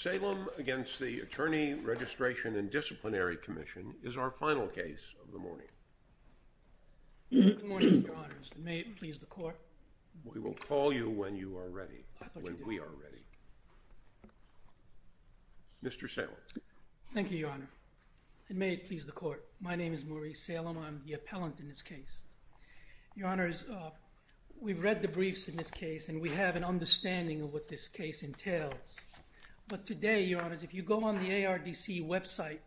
Salem against the Attorney Registration and Disciplinary Commission is our final case of the morning. Good morning, Your Honors. May it please the Court? We will call you when you are ready, when we are ready. Mr. Salem. Thank you, Your Honor. And may it please the Court, my name is Maurice Salem. I'm the appellant in this case. Your Honors, uh, we've read the briefs in this case and we have an understanding of what this case entails. But today, Your Honors, if you go on the ARDC website,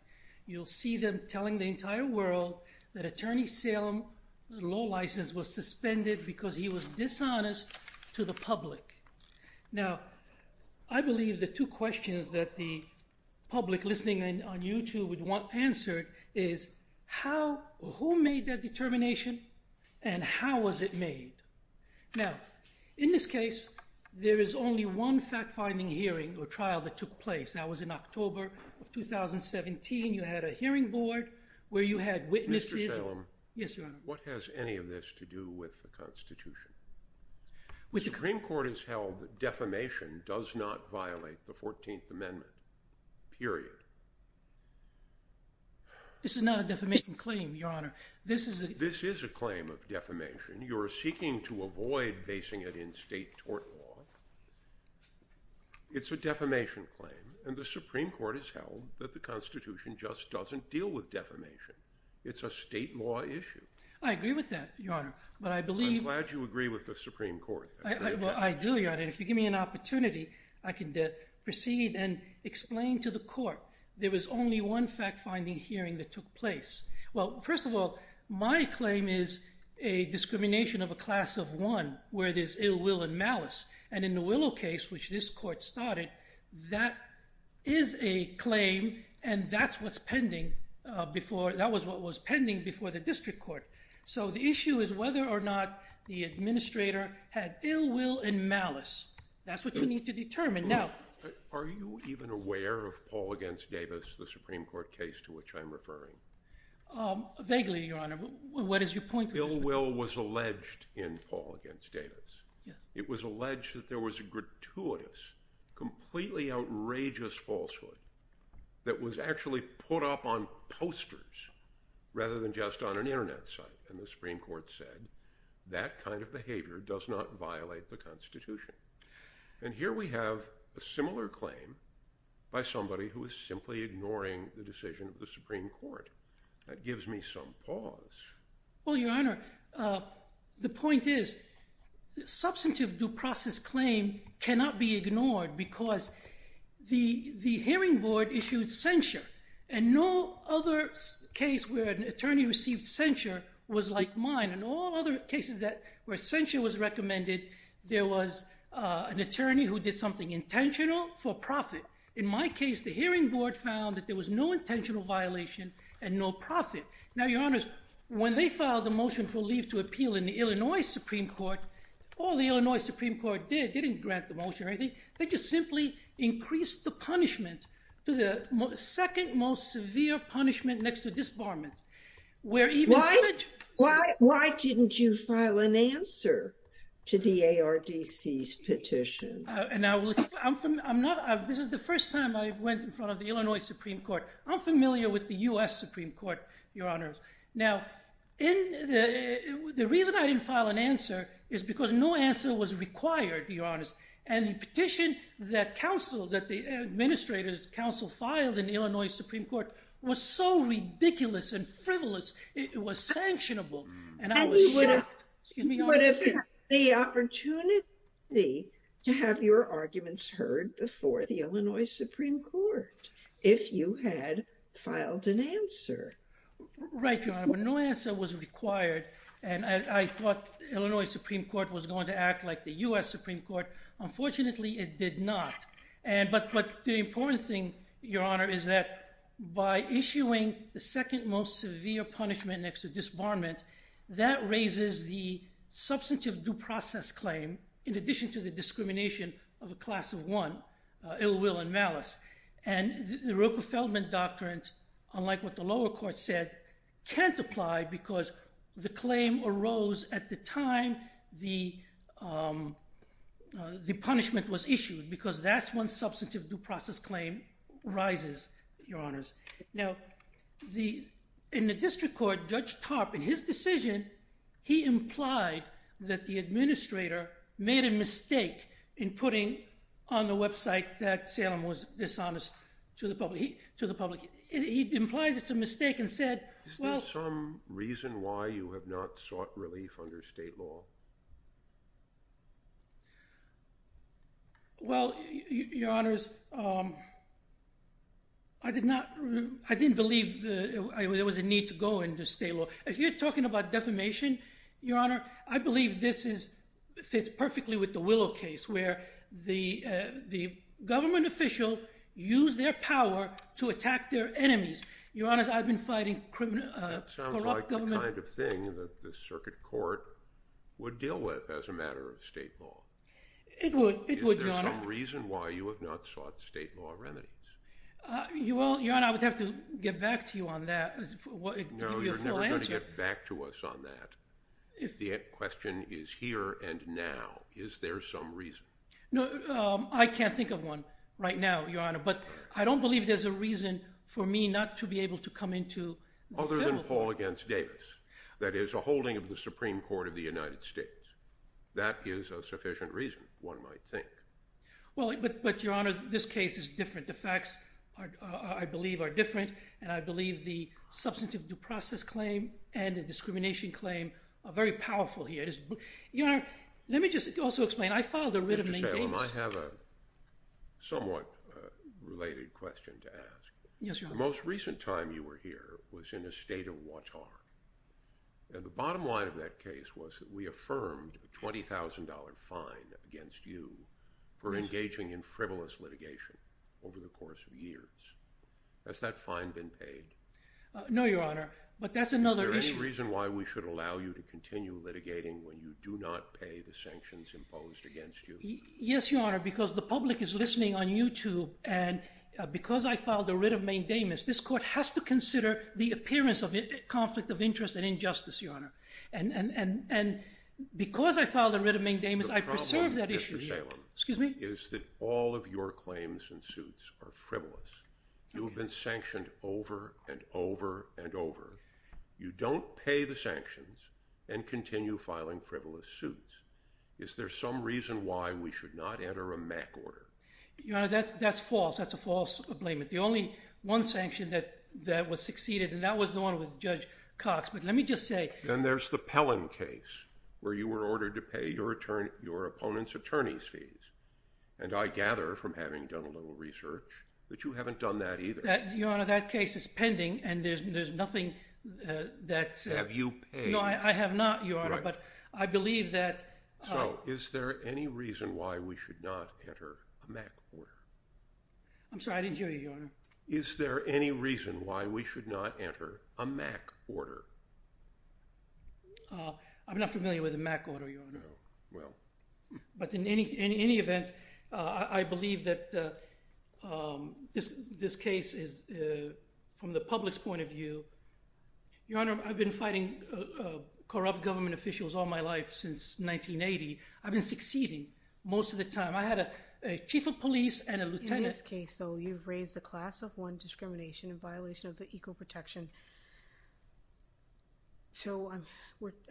you'll see them telling the entire world that Attorney Salem's law license was suspended because he was dishonest to the public. Now, I believe the two questions that the public listening on YouTube would want answered is how, who made that determination and how was it made? Now, in this case, there is only one fact-finding hearing or trial that took place. That was in October of 2017. You had a hearing board where you had witnesses. Mr. Salem. Yes, Your Honor. What has any of this to do with the Constitution? The Supreme Court has held that defamation does not violate the 14th Amendment, period. This is not a defamation claim, Your Honor. This is a... This is a claim of defamation. You're seeking to avoid basing it in state tort law. It's a defamation claim and the Supreme Court has held that the Constitution just doesn't deal with defamation. It's a state law issue. I agree with that, Your Honor, but I believe... I'm glad you agree with the Supreme Court. Well, I do, Your Honor. If you give me an opportunity, I can uh, proceed and explain to the court there was only one fact-finding hearing that took place. Well, first of all, my claim is a discrimination of a class of one where there's ill will and malice. And in the Willow case, which this court started, that is a claim and that's what's pending uh, before... That was what was pending before the district court. So the issue is whether or not the administrator had ill will and malice. That's what you need to determine. Now... Are you even aware of Paul against Davis, the Supreme Court case to which I'm referring? Um, vaguely, Your Honor. What is your point? Ill will was alleged in Paul against Davis. It was alleged that there was a gratuitous, completely outrageous falsehood that was actually put up on posters rather than just on an internet site. And the Supreme Court said that kind of behavior does not violate the Constitution. And here we have a similar claim by somebody who is simply ignoring the decision of the Supreme Court. That gives me some pause. Well, Your Honor, uh, the point is substantive due process claim cannot be ignored because the hearing board issued censure and no other case where an attorney received censure was like mine. In all other cases where censure was recommended, there was uh, an attorney who did something intentional for profit. In my case, the hearing board found that there was no intentional violation and no profit. Now, Your Honors, when they filed a motion for leave to appeal in the Illinois Supreme Court, all the Illinois Supreme Court did, they didn't grant the motion or anything, they just simply increased the punishment to the second most severe punishment next to disbarment. Why didn't you file an answer to the ARDC's petition? Uh, and now, I'm fam I'm not, uh, this is the first time I went in front of the Illinois Supreme Court. I'm familiar with the U.S. Supreme Court, Your Honors. Now, the reason I didn't file an answer is because no answer was required, Your Honors. And the petition that counsel, that the administrator's counsel filed in the Illinois Supreme Court was so ridiculous and frivolous, it was sanctionable. And I was shocked. You would have had the opportunity to have your arguments heard before the Illinois Supreme Court if you had filed an answer. Right, Your Honor, but no answer was required. And I thought Illinois Supreme Court was going to act like the U.S. Supreme Court. Unfortunately, it did not. But the important thing, Your Honor, is that by issuing the second most severe punishment next to disbarment, that raises the substantive due process claim in addition to the discrimination of a class of one, uh, ill will and malice. And the Rooker-Feldman Doctrine, unlike what the lower court said, can't apply because the claim arose at the time the um, uh, the punishment was issued because that's when substantive due process claim rises, Your Honors. Now, in the district court, Judge Tharp, in his decision, he implied that the administrator made a mistake in putting on the website that Salem was dishonest to the public. He implied it's a mistake and said, well... Is there some reason why you have not sought relief under state law? Well, Your Honors, um, I didn't believe there was a need to go into state law. If you're talking about defamation, Your Honor, I believe this fits perfectly with the Willow case where uh, the government official used their power to attack their enemies. Your Honors, I've been fighting uh, corrupt government... That sounds like the kind of thing that the circuit court would deal with as a matter of state law. It would, it would, Your Honor. Is there some reason why you have not sought state law remedies? Uh, well, Your Honor, I would have to get back to you on that. No, you're never going to get back to us on that. If the question is here and now. Is there some reason? No, um, I can't think of one right now, Your Honor, but I don't believe there's a reason for me not to be able to come into... Other than Paul against Davis, that is a holding of the Supreme Court of the United States. That is a sufficient reason, one might think. Well, but Your Honor, this case is different. The facts, uh, I believe, are different, and I believe the substantive due process claim and the discrimination claim Uh, very powerful here. Your Honor, let me just also explain. I filed a writ of mandamus... Mr. Salem, I have a somewhat uh, related question to ask. Yes, Your Honor. The most recent time you were here was in a state of watar, and the bottom line of that case was that we affirmed a $20,000 fine against you for engaging in frivolous litigation over the course of years. Has that fine been paid? Uh, no, Your Honor, but that's another issue. Is there any reason why we should allow you to continue litigating when you do not pay the sanctions imposed against you? Yes, Your Honor, because the public is listening on YouTube, and uh, because I filed a writ of mandamus, this court has to consider the appearance of conflict of interest and injustice, Your Honor. And because I filed a writ of mandamus, I preserve that issue. The problem, Mr. Salem, Excuse me? is that all of your claims and suits are frivolous. You have been sanctioned over and over and over. You don't pay the sanctions and continue filing frivolous suits. Is there some reason why we should not enter a Mack order? Your Honor, that's false. That's a false blame. The only one sanction that was succeeded, and that was the one with Judge Cox. But let me just say... Then there's the Pellin case, where you were ordered to pay your opponent's attorney's fees. And I gather, from having done a little research, that you haven't done that either. Your Honor, that case is pending, and there's nothing uh, that... Uh, have you paid? No, I have not, Your Honor, but I believe that... Uh, so, is there any reason why we should not enter a Mack order? I'm sorry, I didn't hear you, Your Honor. Is there any reason why we should not enter a Mack order? I'm not familiar with a Mack order, Your Honor. Oh, well... But in any event, I believe that Um, this case is, uh, from the public's point of view... Your Honor, I've been fighting uh, uh, corrupt government officials all my life since 1980. I've been succeeding most of the time. I had a chief of police and a lieutenant... In this case, though, you've raised the class of one discrimination in violation of the equal protection. So,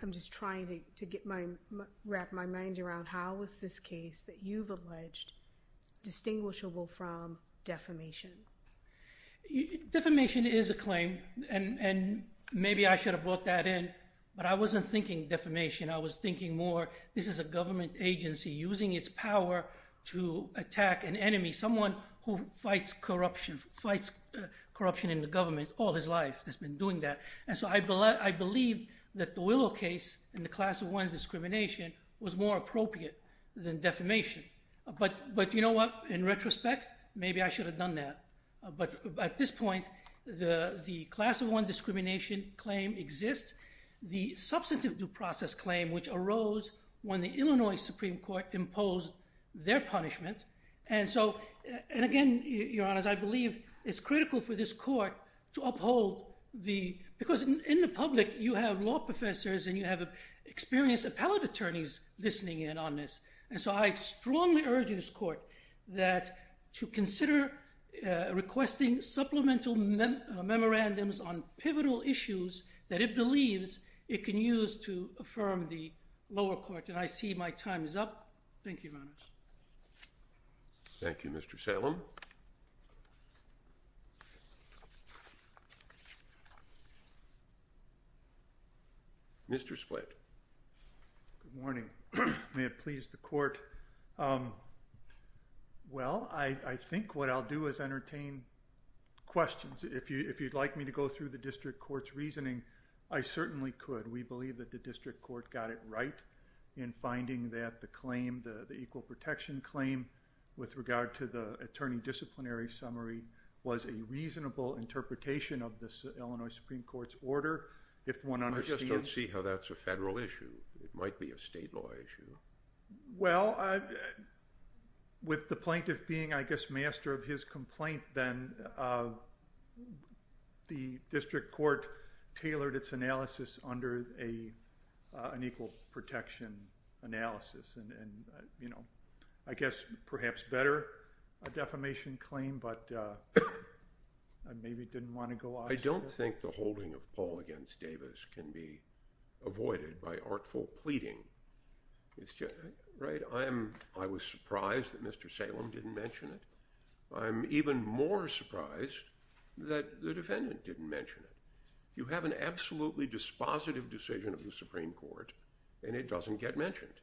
I'm just trying to wrap my mind around how is this case that you've alleged distinguishable from defamation? Defamation is a claim, and maybe I should have brought that in, but I wasn't thinking defamation. I was thinking more, this is a government agency using its power to attack an enemy, someone who fights corruption, fights uh, corruption in the government all his life, that's been doing that. And so, I believe that the Willow case and the class of one discrimination was more appropriate than defamation. But you know what? In retrospect, maybe I should have done that. Uh, but at this point, the class of one discrimination claim exists. The substantive due process claim, which arose when the Illinois Supreme Court imposed their punishment. And so, uh, and again, Your Honors, I believe it's critical for this court to uphold the... Because in the public, you have law professors and you have uh, experienced appellate attorneys listening in on this. And so I strongly urge this court that to consider uh, requesting supplemental uh, memorandums on pivotal issues that it believes it can use to affirm the lower court. And I see my time is up. Thank you, Your Honors. Thank you, Mr. Salem. Mr. Split. Good morning. May it please the court. Um, well, I think what I'll do is entertain questions. If you'd like me to go through the district court's reasoning, I certainly could. We believe that the district court got it right in finding that the claim, the equal protection claim with regard to the attorney disciplinary summary was a reasonable interpretation of the Illinois Supreme Court's order. If one understands... I just don't see how that's a federal issue. It might be a state law issue. Well, with the plaintiff being, I guess, master of his complaint, then uh, the district court tailored its analysis under uh, an equal protection analysis. And, you know, I guess perhaps better a defamation claim, but uh, I maybe didn't want to go off... I don't think the holding of Paul against Davis can be avoided by artful pleading. It's just, right? I was surprised that Mr. Salem didn't mention it. I'm even more surprised that the defendant didn't mention it. You have an absolutely dispositive decision of the Supreme Court, and it doesn't get mentioned.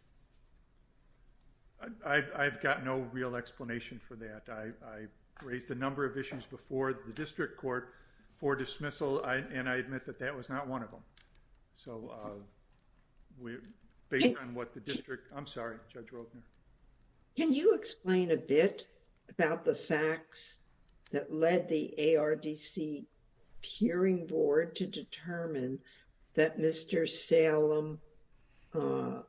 I've got no real explanation for that. I raised a number of issues before the district court for dismissal, and I admit that that was not one of them. So, uh, based on what the district... I'm sorry, Judge Rovner. Can you explain a bit about the facts that led the ARDC hearing board to determine that Mr. Salem uh,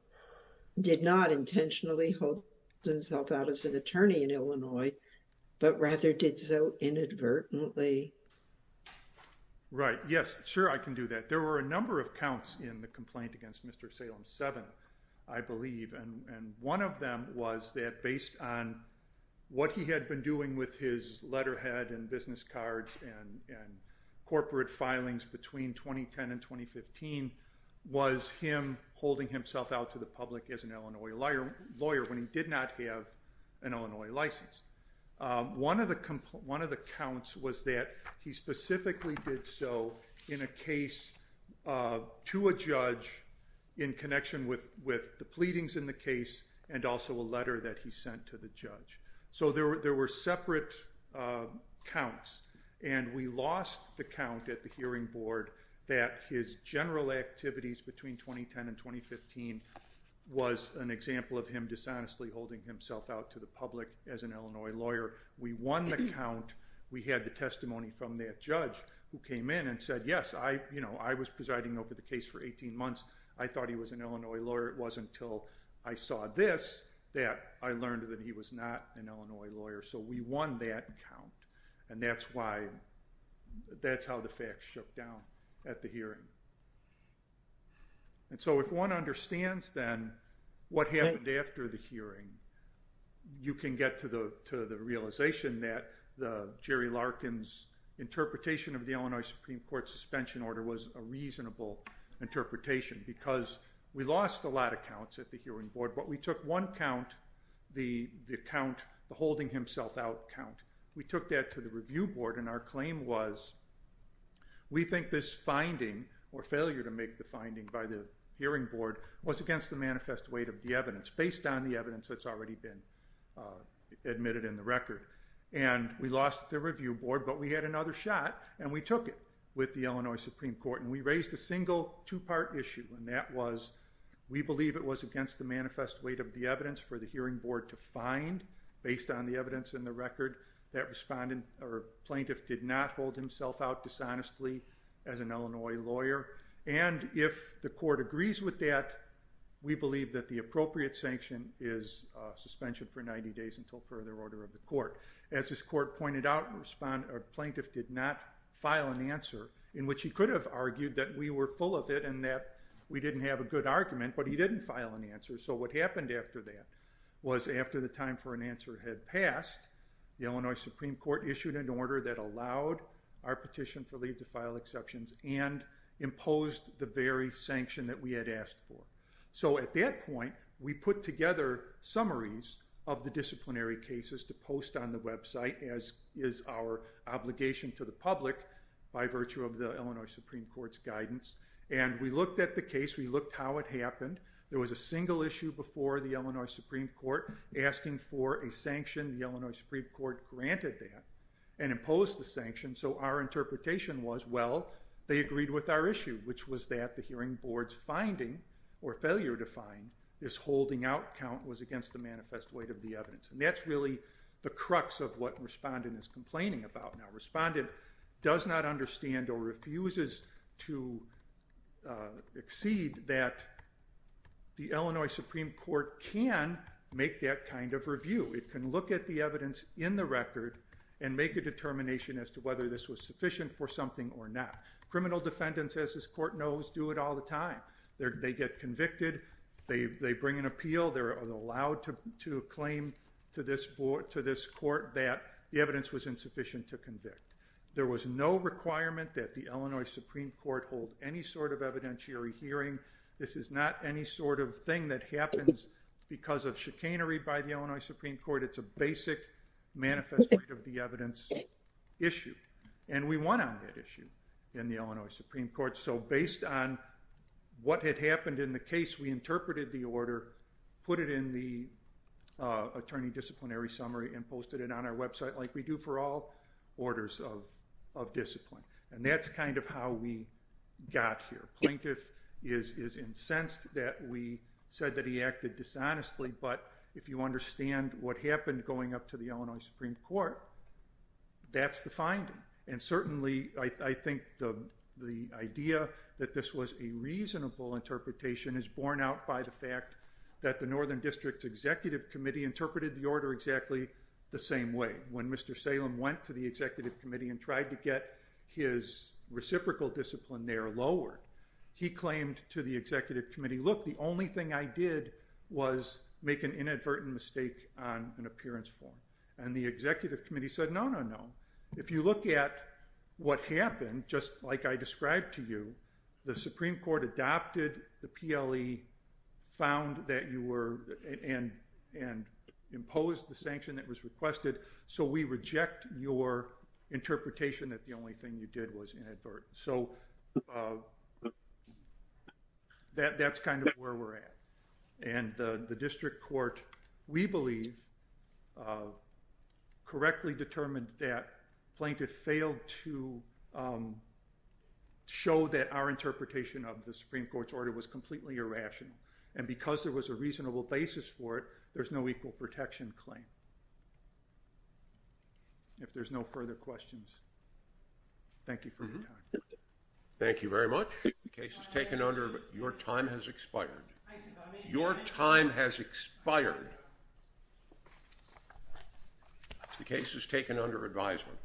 did not intentionally hold himself out as an attorney in Illinois, but rather did so inadvertently? Right. Yes, sure, I can do that. There were a number of counts in the complaint against Mr. Salem, seven, I believe, and one of them was that based on what he had been doing with his letterhead and business cards and corporate filings between 2010 and 2015 was him holding himself out to the public as an Illinois lawyer when he did not have an Illinois license. Um, one of the counts was that he specifically did so in a case uh, to a judge in connection with the pleadings in the case and also a letter that he sent to the judge. So, there were separate uh, counts, and we lost the count at the hearing board that his general activities between 2010 and 2015 was an example of him dishonestly holding himself out to the public as an Illinois lawyer. We won the count. We had the testimony from that judge who came in and said, yes, I you know, I was presiding over the case for 18 months. I thought he was an Illinois lawyer. It wasn't until I saw this that I learned that he was not an Illinois lawyer. So, we won that count, and that's why that's how the facts shook down at the hearing. And so, if one understands then what happened after the hearing, you can get to the realization that Jerry Larkin's interpretation of the Illinois Supreme Court suspension order was a reasonable interpretation because we lost a lot of counts at the hearing board, but we took one count, the count, the holding himself out count. We took that to the review board, and our claim was we think this finding or failure to make the finding by the hearing board was against the manifest weight of the evidence based on the evidence that's already been uh, admitted in the record. And we lost the review board, but we had another shot, and we took it with the Illinois Supreme Court, and we raised a single two-part issue, and that was we believe it was against the manifest weight of the evidence for the hearing board to find based on the evidence in the record that respondent or plaintiff did not hold himself out dishonestly as an Illinois lawyer. And if the court agrees with that, we believe that the appropriate sanction is uh, suspension for 90 days until further order of the court. As this court pointed out, plaintiff did not file an answer in which he could have argued that we were full of it and that we didn't have a good argument, but he didn't file an answer. So what happened after that was after the time for an answer had passed, the Illinois Supreme Court issued an order that allowed our petition for leave to file exceptions and imposed the very sanction that we had asked for. So at that point, we put together summaries of the disciplinary cases to post on the website, as is our obligation to the public by virtue of the Illinois Supreme Court's guidance. And we looked at the case. We looked how it happened. There was a single issue before the Illinois Supreme Court asking for a sanction. The Illinois Supreme Court granted that and imposed the sanction. So our interpretation was, well, they agreed with our issue, which was that the hearing board's finding or failure to find this holding out count was against the manifest weight of the evidence. And that's really the crux of what Respondent is complaining about. Now, Respondent does not understand or refuses to uh, exceed that the Illinois Supreme Court can make that kind of review. It can look at the evidence in the record and make a determination as to whether this was sufficient for something or not. Criminal defendants, as this court knows, do it all the time. They get convicted. They bring an appeal. They're allowed to claim to this court that the evidence was insufficient to convict. There was no requirement that the Illinois Supreme Court hold any sort of evidentiary hearing. This is not any sort of thing that happens because of chicanery by the Illinois Supreme Court. It's a basic manifest weight of the evidence issue. And we won on that issue in the Illinois Supreme Court. So based on what had happened in the case, we interpreted the order, put it in the uh, attorney disciplinary summary, and posted it on our website like we do for all orders of discipline. And that's kind of how we got here. Plaintiff is incensed that we said that he acted dishonestly, but if you understand what happened going up to the Illinois Supreme Court, that's the finding. And certainly I think the idea that this was a reasonable interpretation is borne out by the fact that the Northern District's Executive Committee interpreted the order exactly the same way. When Mr. Salem went to the Executive Committee and tried to get his reciprocal discipline there lowered, he claimed to the Executive Committee, look, the only thing I did was make an inadvertent mistake on an appearance form. And the Executive Committee said, no, no, no. If you look at what happened, just like I described to you, the Supreme Court adopted the PLE, found that you were, and imposed the sanction that was requested, so we reject your interpretation that the only thing you did was inadvertent. So uh, that's kind of where we're at. And the District Court, we believe, uh, correctly determined that plaintiff failed to um, show that our interpretation of the Supreme Court's order was completely irrational. And because there was a reasonable basis for it, there's no equal protection claim. If there's no further questions, thank you for your time. Mm-hmm. Thank you very much. The case is taken under, your time has expired. Your time has expired. The case is taken under advisement.